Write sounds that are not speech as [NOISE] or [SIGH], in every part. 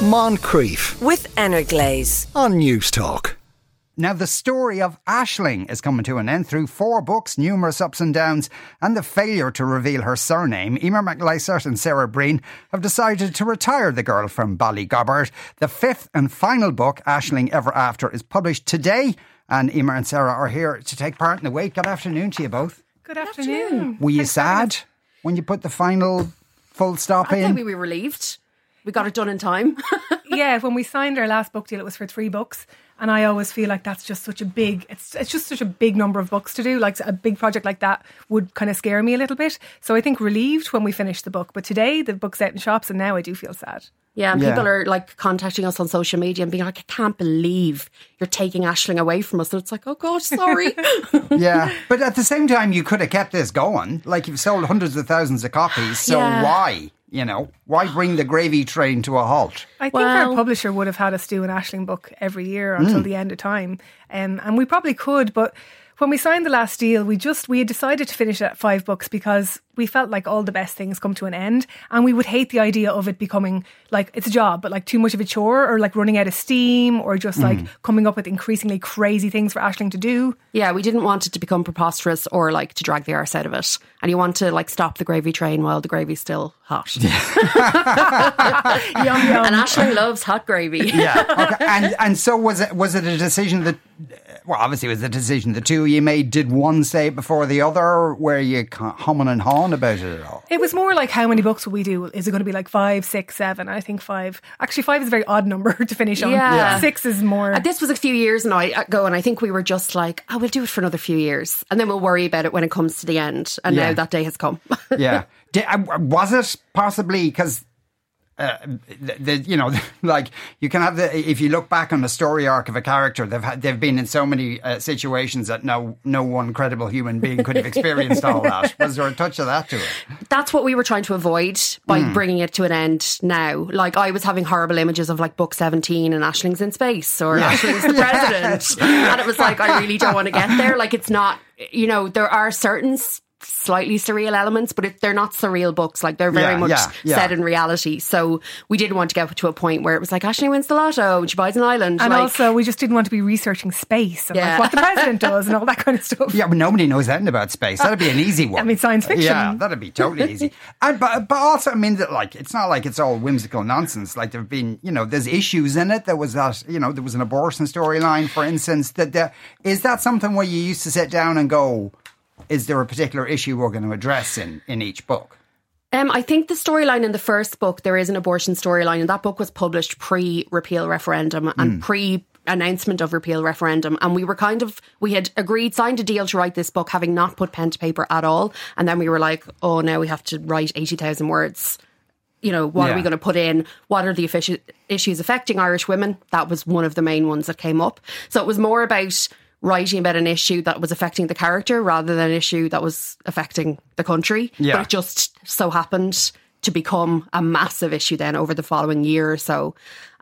Moncrieff with Energlaze. on News Talk. Now, the story of Aisling is coming to an end through four books, numerous ups and downs, and the failure to reveal her surname. Emer McLysaght and Sarah Breen have decided to retire the girl from Ballygobbard. The fifth and final book, Aisling Ever After, is published today, and Emer and Sarah are here to take part in the wait. Good afternoon to you both. Good afternoon. Were you sad when you put the final full stop I in? think we were relieved. We got it done in time. [LAUGHS] Yeah, when we signed our last book deal, it was for three books, and I always feel like that's just such a big. It's it's just such a big number of books to do. Like a big project like that would kind of scare me a little bit. So I think relieved when we finished the book, but today the book's out in shops, and now I do feel sad. yeah, and Yeah. people are like contacting us on social media and being like, I can't believe you're taking Aisling away from us. And it's like, oh God, sorry. [LAUGHS] yeah, [LAUGHS] but at the same time, you could have kept this going. Like you've sold hundreds of thousands of copies, so Yeah. why? You know, why bring the gravy train to a halt? I think Well- our publisher would have had us do an Aisling book every year until the end of time, um, and we probably could. But when we signed the last deal, we just we had decided to finish at five books because we felt like all the best things come to an end, and we would hate the idea of it becoming like it's a job, but like too much of a chore, or like running out of steam, or just mm. like coming up with increasingly crazy things for Aisling to do. yeah, we didn't want it to become preposterous or like to drag the arse out of it. And you want to like stop the gravy train while the gravy's still hot. [LAUGHS] Yum yum. And Aisling loves hot gravy. Yeah, okay. [LAUGHS] and and so was it? Was it a decision that? Well, obviously, it was the decision the two of you made. Did one say it before the other? Were you ca- humming and hawing about it at all? It was more like how many books will we do? Is it going to be like five, six, seven? I think five. Actually, five is a very odd number [LAUGHS] to finish on. Yeah. Yeah. Six is more. Uh, This was a few years now ago, and I think we were just like, "Oh, we'll do it for another few years, and then we'll worry about it when it comes to the end." And Yeah. now that day has come. [LAUGHS] yeah. Did, uh, was it possibly because uh, the, the you know [LAUGHS] like you can have the if you look back on the story arc of a character they've had, they've been in so many uh, situations that no no one credible human being could have experienced all that. [LAUGHS] Was there a touch of that to it? That's what we were trying to avoid by bringing it to an end now. Like I was having horrible images of like book 17 and Aisling's in space or Aisling's the [LAUGHS] president. and it was like, I really don't want to get there. Like it's not, you know, there are certain slightly surreal elements, but it, they're not surreal books. Like they're very Yeah, much yeah, yeah. set in reality. So we didn't want to get to a point where it was like Ashley wins the lotto and she buys an island. and like, also, we just didn't want to be researching space and Yeah. like what the president [LAUGHS] does and all that kind of stuff. Yeah, but nobody knows anything about space. That'd be an easy [LAUGHS] one. I mean, science fiction. Yeah, that'd be totally easy. [LAUGHS] And but but also, I mean, that like it's not like it's all whimsical nonsense. Like there've been, you know, there's issues in it. There was that, you know, there was an abortion storyline, for instance. That there, is that something where you used to sit down and go, is there a particular issue we're going to address in in each book? Um, I think the storyline in the first book, there is an abortion storyline, and that book was published pre repeal referendum and pre announcement of repeal referendum. And we were kind of, we had agreed, signed a deal to write this book, having not put pen to paper at all. And then we were like, oh, now we have to write 80,000 words. You know, what are we going to put in? What are the issues affecting Irish women? That was one of the main ones that came up. So it was more about writing about an issue that was affecting the character rather than an issue that was affecting the country. Yeah. But it just so happened to become a massive issue then over the following year or so.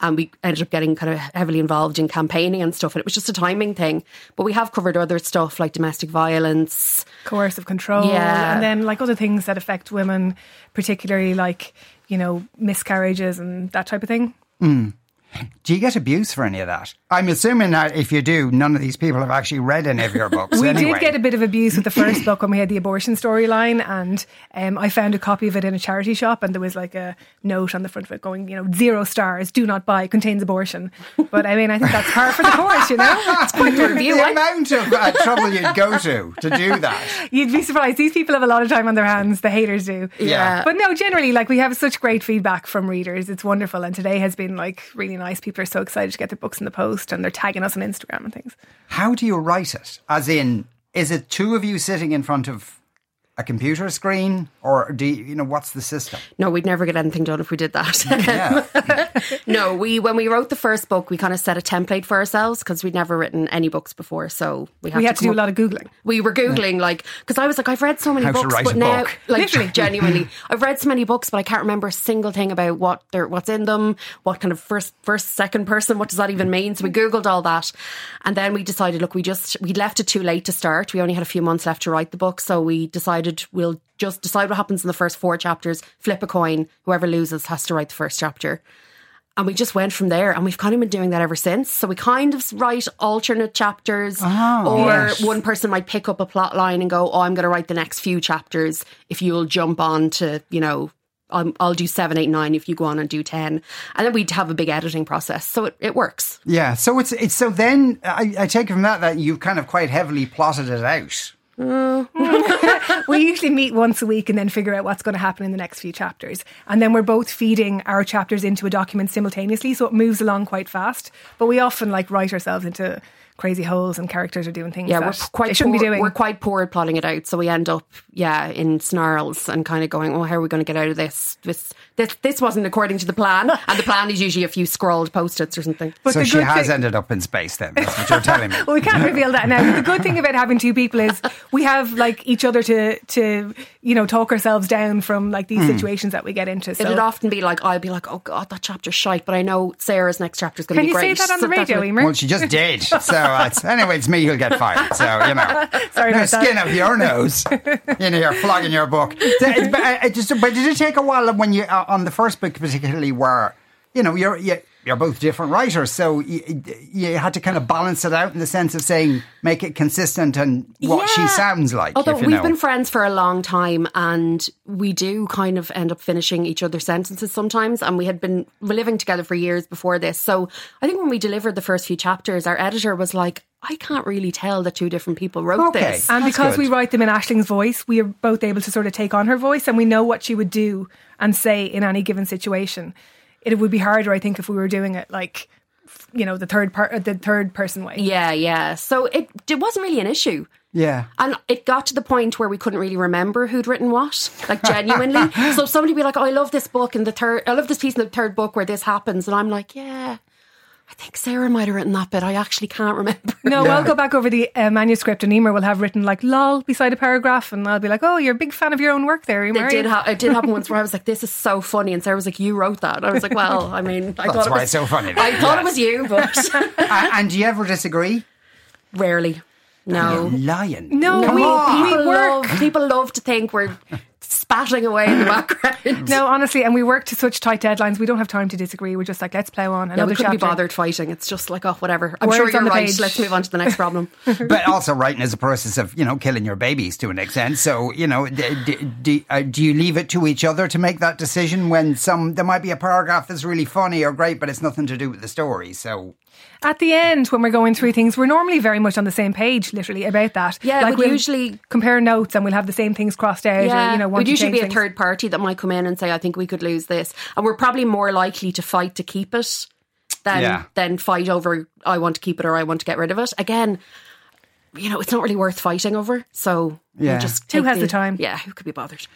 And we ended up getting kind of heavily involved in campaigning and stuff. And it was just a timing thing. But we have covered other stuff like domestic violence. Coercive control. Yeah. And then like other things that affect women, particularly like, you know, miscarriages and that type of thing. Hmm. Do you get abuse for any of that? I'm assuming that if you do, none of these people have actually read any of your books. [LAUGHS] We anyway. did get a bit of abuse with the first book when we had the abortion storyline, and um, I found a copy of it in a charity shop, and there was like a note on the front of it going, you know, zero stars, do not buy, contains abortion. But I mean, I think that's par for the course, you know. It's quite the review. the amount of uh, trouble you'd go to to do that. [LAUGHS] You'd be surprised. These people have a lot of time on their hands. The haters do. Yeah. But no, generally, like we have such great feedback from readers. It's wonderful, and today has been like really nice. People are so excited to get their books in the post, and they're tagging us on Instagram and things. How do you write it? As in, is it two of you sitting in front of a computer screen, or do you, you know what's the system? No, we'd never get anything done if we did that. [LAUGHS] [LAUGHS] No, we when we wrote the first book, we kind of set a template for ourselves because we'd never written any books before. So we had, We had to come do a lot of googling. We were googling like because I was like, I've read so many How books, write but a now, book. like, Literally. [LAUGHS] genuinely, I've read so many books, but I can't remember a single thing about what they're, what's in them, what kind of first, first, second person, what does that even mean? So we googled all that, and then we decided, look, we just we left it too late to start. We only had a few months left to write the book, so we decided we'll just decide what happens in the first four chapters, flip a coin, whoever loses has to write the first chapter. and we just went from there and we've kind of been doing that ever since so we kind of write alternate chapters Oh, or yes. one person might pick up a plot line and go oh i'm going to write the next few chapters if you'll jump on to you know I'll, I'll do seven, eight, nine if you go on and do 10. And then we'd have a big editing process. So it, it works. Yeah, so it's it's so then I, I take it from that that you've kind of quite heavily plotted it out. Mm. [LAUGHS] we usually meet once a week and then figure out what's going to happen in the next few chapters. And then we're both feeding our chapters into a document simultaneously, so it moves along quite fast. But we often like write ourselves into crazy holes and characters are doing things Yeah, that we're quite they shouldn't poor, be doing. We're quite poor at plotting it out, so we end up, yeah, in snarls and kind of going, "Oh, how are we going to get out of this? This, this, this wasn't according to the plan." and the plan is usually a few scrawled post-its or something. But so she has thing- ended up in space then. That's what you're telling me. [LAUGHS] well, we can't reveal that now. But the good thing about having two people is we have like each other to to you know talk ourselves down from like these hmm. situations that we get into. So It'd often be like, I'll be like, "Oh God, that chapter's shite," but I know Sarah's next chapter's going to be great. can you say that on So the radio, what- Emer? Well, she just did. [LAUGHS] So anyway, it's me who'll get fired. So you know, [LAUGHS] Sorry no that. skin of your nose. [LAUGHS] You know, you're flogging your book. So, [LAUGHS] but, uh, just, but did it take a while when you uh, on the first book, particularly where you know you're you, you're both different writers, so you, you had to kind of balance it out in the sense of saying make it consistent and what she sounds like. Although if you we've know. been friends for a long time and we do kind of end up finishing each other's sentences sometimes. And we had been living together for years before this. So I think when we delivered the first few chapters, our editor was like, I can't really tell that two different people wrote Okay. this. And because good. we write them in Aisling's voice, we are both able to sort of take on her voice and we know what she would do and say in any given situation. It would be harder, I think, if we were doing it like, you know, the third part, the third person way. Yeah, yeah. So it, it wasn't really an issue. yeah. And it got to the point where we couldn't really remember who'd written what, like genuinely. [LAUGHS] so somebody would be like, "Oh, I love this book in the third. I love this piece in the third book where this happens," and I'm like, "Yeah, I think Sarah might have written that bit. I actually can't remember." [LAUGHS] No, I'll go back over the uh, manuscript and Emer will have written like lol beside a paragraph and I'll be like, oh, you're a big fan of your own work there, Emer. It did, ha- it did happen once where I was like, "This is so funny," and Sarah was like, "You wrote that." I was like, "Well, I mean, I That's thought it why was it's so funny. I then. thought Yes. it was you, but [LAUGHS] A- and do you ever disagree? rarely. No, Lying. No, Come we- on. we- work. love people love to think we're spatting away in the [LAUGHS] background. No, honestly, and we work to such tight deadlines. We don't have time to disagree. We're just like, let's plow on Yeah, another we couldn't be bothered fighting. It's just like, oh, whatever. I'm Words sure on you're the right. page. Let's move on to the next problem. [LAUGHS] but also writing is a process of you know killing your babies to an extent. So you know, d- d- d- uh, do you leave it to each other to make that decision when some there might be a paragraph that's really funny or great, but it's nothing to do with the story. So At the end, when we're going through things, we're normally very much on the same page, literally, about that. Yeah, like we'd we'll usually- compare notes and we'll have the same things crossed out. Or, you know, want would to usually change be a third party that might come in and say, "I think we could lose this," and we're probably more likely to fight to keep it than Yeah. than fight over "I want to keep it" or "I want to get rid of it." Again, you know, it's not really worth fighting over. So Yeah. just Who has the time? Yeah, who could be bothered?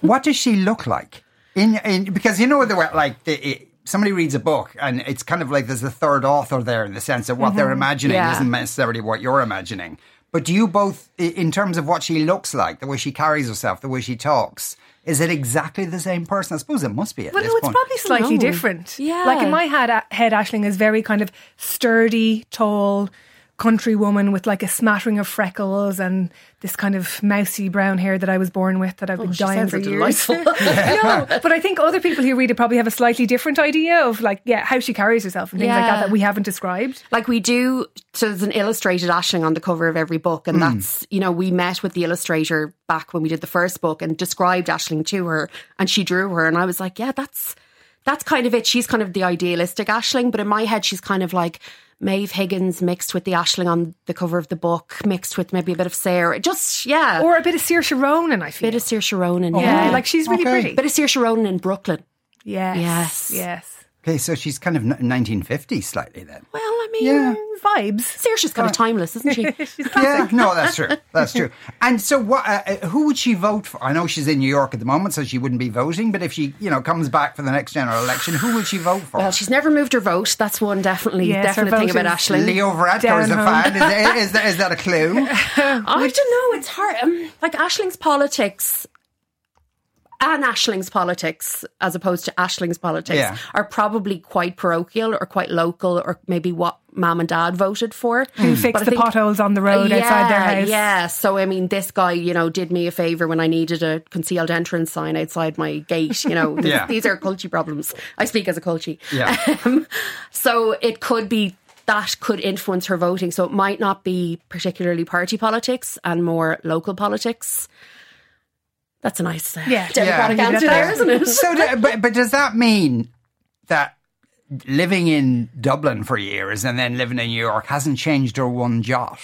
what does she look like in in because you know the way like the. It, Somebody reads a book, and it's kind of like there's a third author there in the sense that what they're mm-hmm. imagining Yeah. isn't necessarily what you're imagining. But do you both, in terms of what she looks like, the way she carries herself, the way she talks, is it exactly the same person? I suppose it must be at Well, this no, it's point. probably slightly know. different. Yeah. Like in my head, uh, head Aisling is very kind of sturdy, tall, country woman with like a smattering of freckles and this kind of mousy brown hair that I was born with that I've been Oh, she dying for years. delightful. [LAUGHS] [LAUGHS] no, but I think other people who read it probably have a slightly different idea of like, yeah, how she carries herself and things like that that we haven't described. Like we do, so there's an illustrated Aisling on the cover of every book, and mm. that's you know we met with the illustrator back when we did the first book and described Aisling to her, and she drew her, and I was like, yeah, that's that's kind of it. She's kind of the idealistic Aisling, but in my head, she's kind of like Maeve Higgins mixed with the Aisling on the cover of the book, mixed with maybe a bit of Sarah. Just yeah, Or a bit of Saoirse Ronan, I feel. a bit of Saoirse Ronan. yeah, Yeah, like she's really Okay. pretty. bit of Saoirse Ronan in Brooklyn. yes, Yes. yes. Okay, so she's kind of n- 1950 slightly then. Well, I mean, Yeah. Vibes. Saoirse's kind of timeless, isn't she? [LAUGHS] Yeah, no, that's true. That's true. And so, what? Uh, uh, who would she vote for? I know she's in New York at the moment, so she wouldn't be voting. But if she, you know, comes back for the next general election, who would she vote for? Well, she's never moved her vote. That's one definitely Yes, definite thing about Ashley. Leo Varadkar is a fan. Is, that- is, that, is that a clue? [LAUGHS] I don't know. It's hard. Um, like Aisling's politics and Aisling's politics, as opposed to Aisling's politics, Yeah. are probably quite parochial or quite local, or maybe what mom and dad voted for. Who fixed But the think- potholes on the road outside their house? Yeah. So, I mean, this guy, you know, did me a favor when I needed a concealed entrance sign outside my gate. You know, [LAUGHS] Yeah. these are culty problems. I speak as a culty. Yeah. [LAUGHS] Um, so it could be that could influence her voting. So it might not be particularly party politics and more local politics. That's a nice uh, Yeah. democratic Yeah. answer there, isn't it? So, do- but, but does that mean that living in Dublin for years and then living in New York hasn't changed her one jot?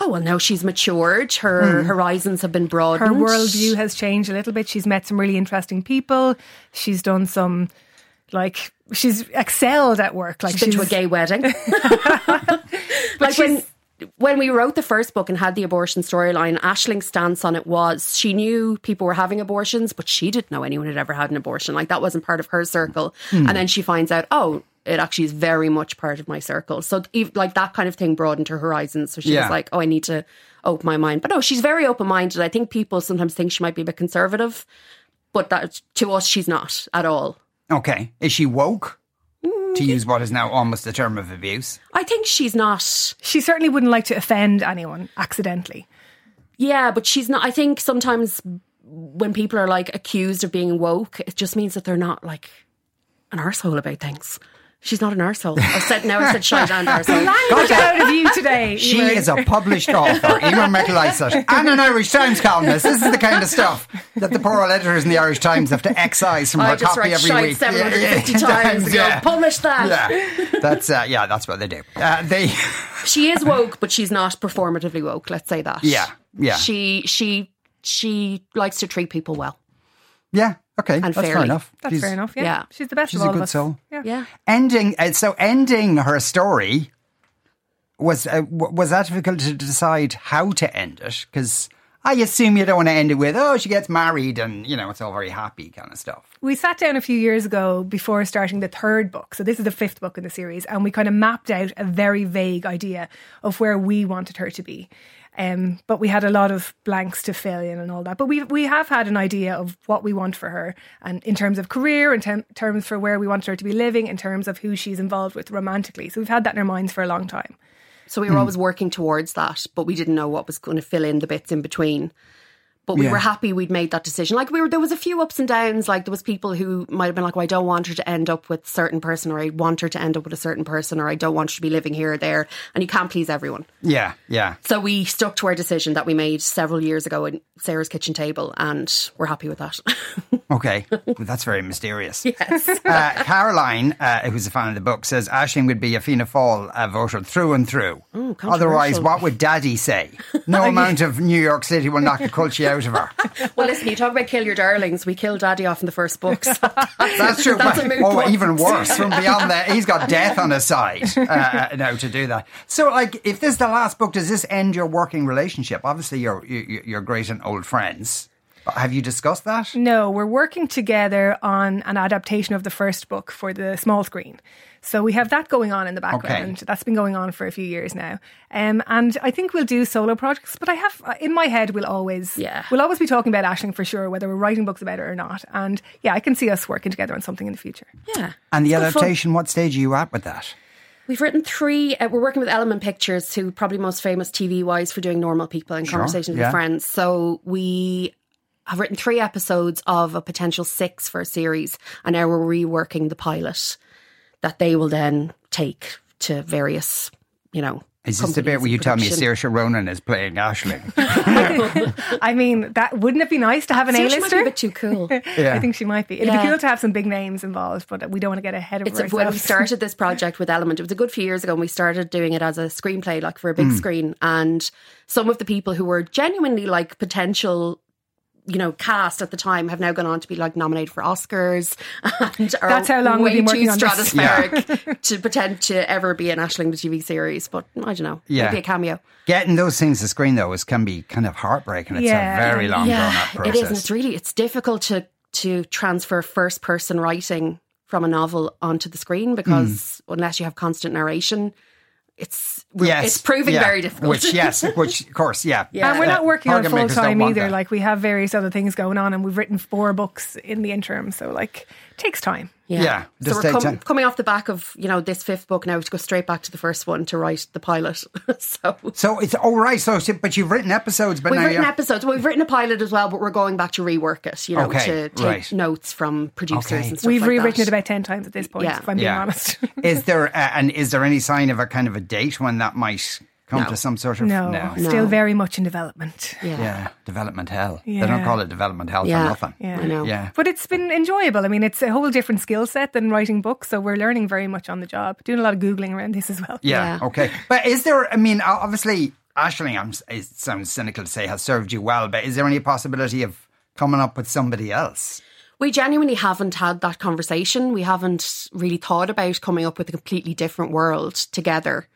Oh well, now she's matured. Her Hmm. horizons have been broadened. Her worldview has changed a little bit. She's met some really interesting people. She's done some, like, she's excelled at work. Like, She's been to a gay wedding. [LAUGHS] [LAUGHS] like when when we wrote the first book and had the abortion storyline, Aisling's stance on it was she knew people were having abortions, but she didn't know anyone had ever had an abortion. Like that wasn't part of her circle. Hmm. And then she finds out, oh, it actually is very much part of my circle. So like that kind of thing broadened her horizons. So she Yeah. was like, oh, I need to open my mind. But no, she's very open minded. I think people sometimes think she might be a bit conservative, but that to us, she's not at all. Okay. Is she woke? To use what is now almost a term of abuse. I think she's not. She certainly wouldn't like to offend anyone accidentally. Yeah, but she's not. I think sometimes when people are like accused of being woke, it just means that they're not like an arsehole about things. She's not an arsehole. I said now I said shite and [LAUGHS] arsehole. Language out of you today. She Emer. is a published author, [LAUGHS] Emer McLysaght, and an Irish Times columnist. This is the kind of stuff that the poor old editors in the Irish Times have to excise from I her just copy write every shite week. 750 times and go, publish that. Yeah, that's uh, yeah, that's what they do. Uh, they, [LAUGHS] She is woke, but she's not performatively woke. Let's say that. Yeah, yeah. She she she likes to treat people well. yeah, okay, that's fair enough. That's She's- fair enough. Yeah. yeah. She's the best She's of a all good of us. soul. Yeah. Yeah. Ending, uh, so ending her story was uh, w- was that difficult to decide how to end it? Because I assume you don't want to end it with oh she gets married and you know it's all very happy kind of stuff. We sat down a few years ago before starting the third book. So this is the fifth book in the series, and we kind of mapped out a very vague idea of where we wanted her to be. Um, but we had a lot of blanks to fill in and all that. But we we have had an idea of what we want for her, and in terms of career, in tem- terms for where we want her to be living, in terms of who she's involved with romantically. So we've had that in our minds for a long time. So we were always working towards that, but we didn't know what was going to fill in the bits in between. But we Yeah. were happy we'd made that decision. Like we were, there was a few ups and downs. Like there was people who might have been like, well, "I don't want her to end up with a certain person," or "I want her to end up with a certain person," or "I don't want her to be living here or there." And you can't please everyone. Yeah, yeah. So we stuck to our decision that we made several years ago in Sarah's kitchen table, and we're happy with that. [LAUGHS] Okay, well, that's very mysterious. [LAUGHS] Yes. uh, Caroline, uh, who's a fan of the book, says Aisling would be a Fianna Fáil uh, voter through and through. Otherwise, what would Daddy say? [LAUGHS] No amount of New York City will knock the culture out of her. [LAUGHS] well, listen, you talk about kill your darlings. We killed Daddy off in the first book. so [LAUGHS] That's true. [LAUGHS] That's but- a moot oh, point. even worse. From beyond that, he's got death on his side uh, now to do that. So, like, if this is the last book, does this end your working relationship? Obviously, you're you're great and old friends. Have you discussed that? No, we're working together on an adaptation of the first book for the small screen. So we have that going on in the background. That's been going on for a few years now. Um, and I think we'll do solo projects, but I have in my head we'll always Yeah. we'll always be talking about Aisling for sure, whether we're writing books about it or not. And yeah, I can see us working together on something in the future. yeah. And the Good fun. adaptation, what stage are you at with that? We've written three. Uh, we're working with Element Pictures, who are probably most famous TV wise for doing normal people and conversations yeah. with friends. So we have written three episodes of a potential six for a series, and now we're reworking the pilot that they will then take to various, you know. Is this the bit companies where you in tell me production. Saoirse Ronan is playing Aisling? [LAUGHS] I mean, that wouldn't it be nice to have an Saoirse might be A-lister? a bit too cool. [LAUGHS] I think she might be. It'd Yeah. be cool to have some big names involved, but we don't want to get ahead of It's ourselves. when we [LAUGHS] started this project with Element. It was a good few years ago, and we started doing it as a screenplay, like for a big hmm. screen. And some of the people who were genuinely like potential. You know, cast at the time have now gone on to be like nominated for Oscars, [LAUGHS] and are That's how long way we've been too working on this. stratospheric [LAUGHS] to pretend to ever be an Aisling the TV series. But I don't know, Yeah. maybe a cameo. Getting those things to screen though is can be kind of heartbreaking. It's Yeah. a very long drawn out process. it is. And it's really it's difficult to to transfer first person writing from a novel onto the screen because hmm. unless you have constant narration, it's Yes, it's proving yeah. very difficult. Which yes, [LAUGHS] which of course, yeah. Yeah. And we're not Uh, working on full time either. that. Like we have various other things going on, and we've written four books in the interim. So like takes time. Yeah, yeah so we're take com- time. coming off the back of you know this fifth book now to go straight back to the first one to write the pilot. [LAUGHS] so So it's all right. So, but you've written episodes, but we've now written you're, episodes. Well, we've written a pilot as well, but we're going back to rework it. You know, Okay, to take right. notes from producers Okay. and stuff We've like rewritten that. it about 10 times at this point, Yeah. if I'm being Yeah. honest. [LAUGHS] is there uh, and is there any sign of a kind of a date when that might come No. to some sort of no, no. still very much in development. Yeah. Yeah, development hell. They don't call it development hell Yeah. for nothing. Yeah. I know. Yeah. But it's been enjoyable. I mean, it's a whole different skill set than writing books, so we're learning very much on the job. Doing a lot of Googling around this as well. Yeah. Yeah. Okay. But is there? I mean, obviously, Aisling. I'm, it sounds cynical to say has served you well, but is there any possibility of coming up with somebody else? We genuinely haven't had that conversation. We haven't really thought about coming up with a completely different world together.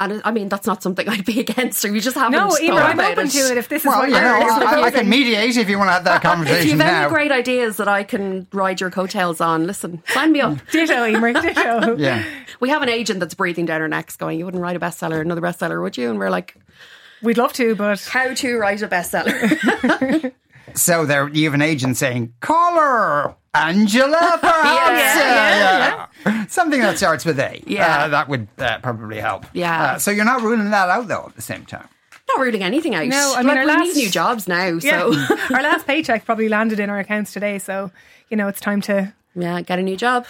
And I mean, that's not something I'd be [LAUGHS] against. Or we just haven't. No, thought Emer, I'm about open it. to it if this is Well, what you you're know, I, I can mediate if you want to have that conversation. [LAUGHS] If you conversation have any great ideas that I can ride your coattails on, listen, sign me up. [LAUGHS] Ditto, Emer, ditto. Yeah. We have an agent that's breathing down our necks going, You wouldn't write a bestseller, another bestseller, would you? And we're like, We'd love to, but How to write a bestseller? So there, you have an agent saying, "Call her Angela, perhaps." [LAUGHS] Yeah, Uh, yeah. Something that starts with A. Yeah. Uh, that would uh, probably help. Yeah. Uh, so you're not ruling that out though. At the same time. not ruling anything out. No, I mean, like, our we last- need new jobs now. yeah. So, [LAUGHS] our last paycheck probably landed in our accounts today. So, you know, it's time to. yeah, get a new job.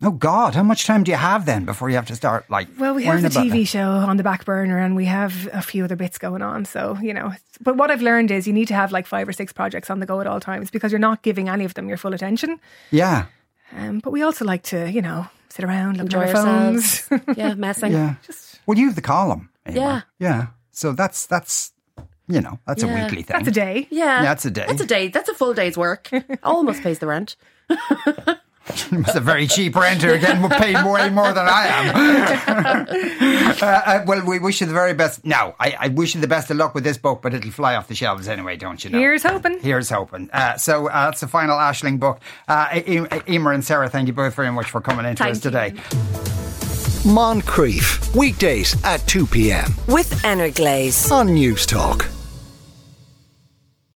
Oh God, how much time do you have then before you have to start like? Well, we have worrying the TV that? show on the back burner and we have a few other bits going on. So, you know, but what I've learned is you need to have like five or six projects on the go at all times because you're not giving any of them your full attention. Yeah. Um, but we also like to, you know, sit around, look Enjoy at our phones. ourselves. [LAUGHS] yeah, messing. Yeah. well, you have the column. Emer. Yeah. Yeah. So that's that's you know that's a weekly thing. That's a day. Yeah. That's a day. That's a day. That's a full day's work. [LAUGHS] Almost pays the rent. [LAUGHS] [LAUGHS] It's a very cheap renter again, paid way more than I am. [LAUGHS] uh, uh, well, we wish you the very best. Now, I, I wish you the best of luck with this book, but it'll fly off the shelves anyway, don't you know? Here's hoping. Here's hoping. Uh, so uh, that's the final Aisling book. Uh, Emer and Sarah, thank you both very much for coming into Thank us today. Moncrieff, weekdays at 2 p.m. with Energlaze. on News Talk.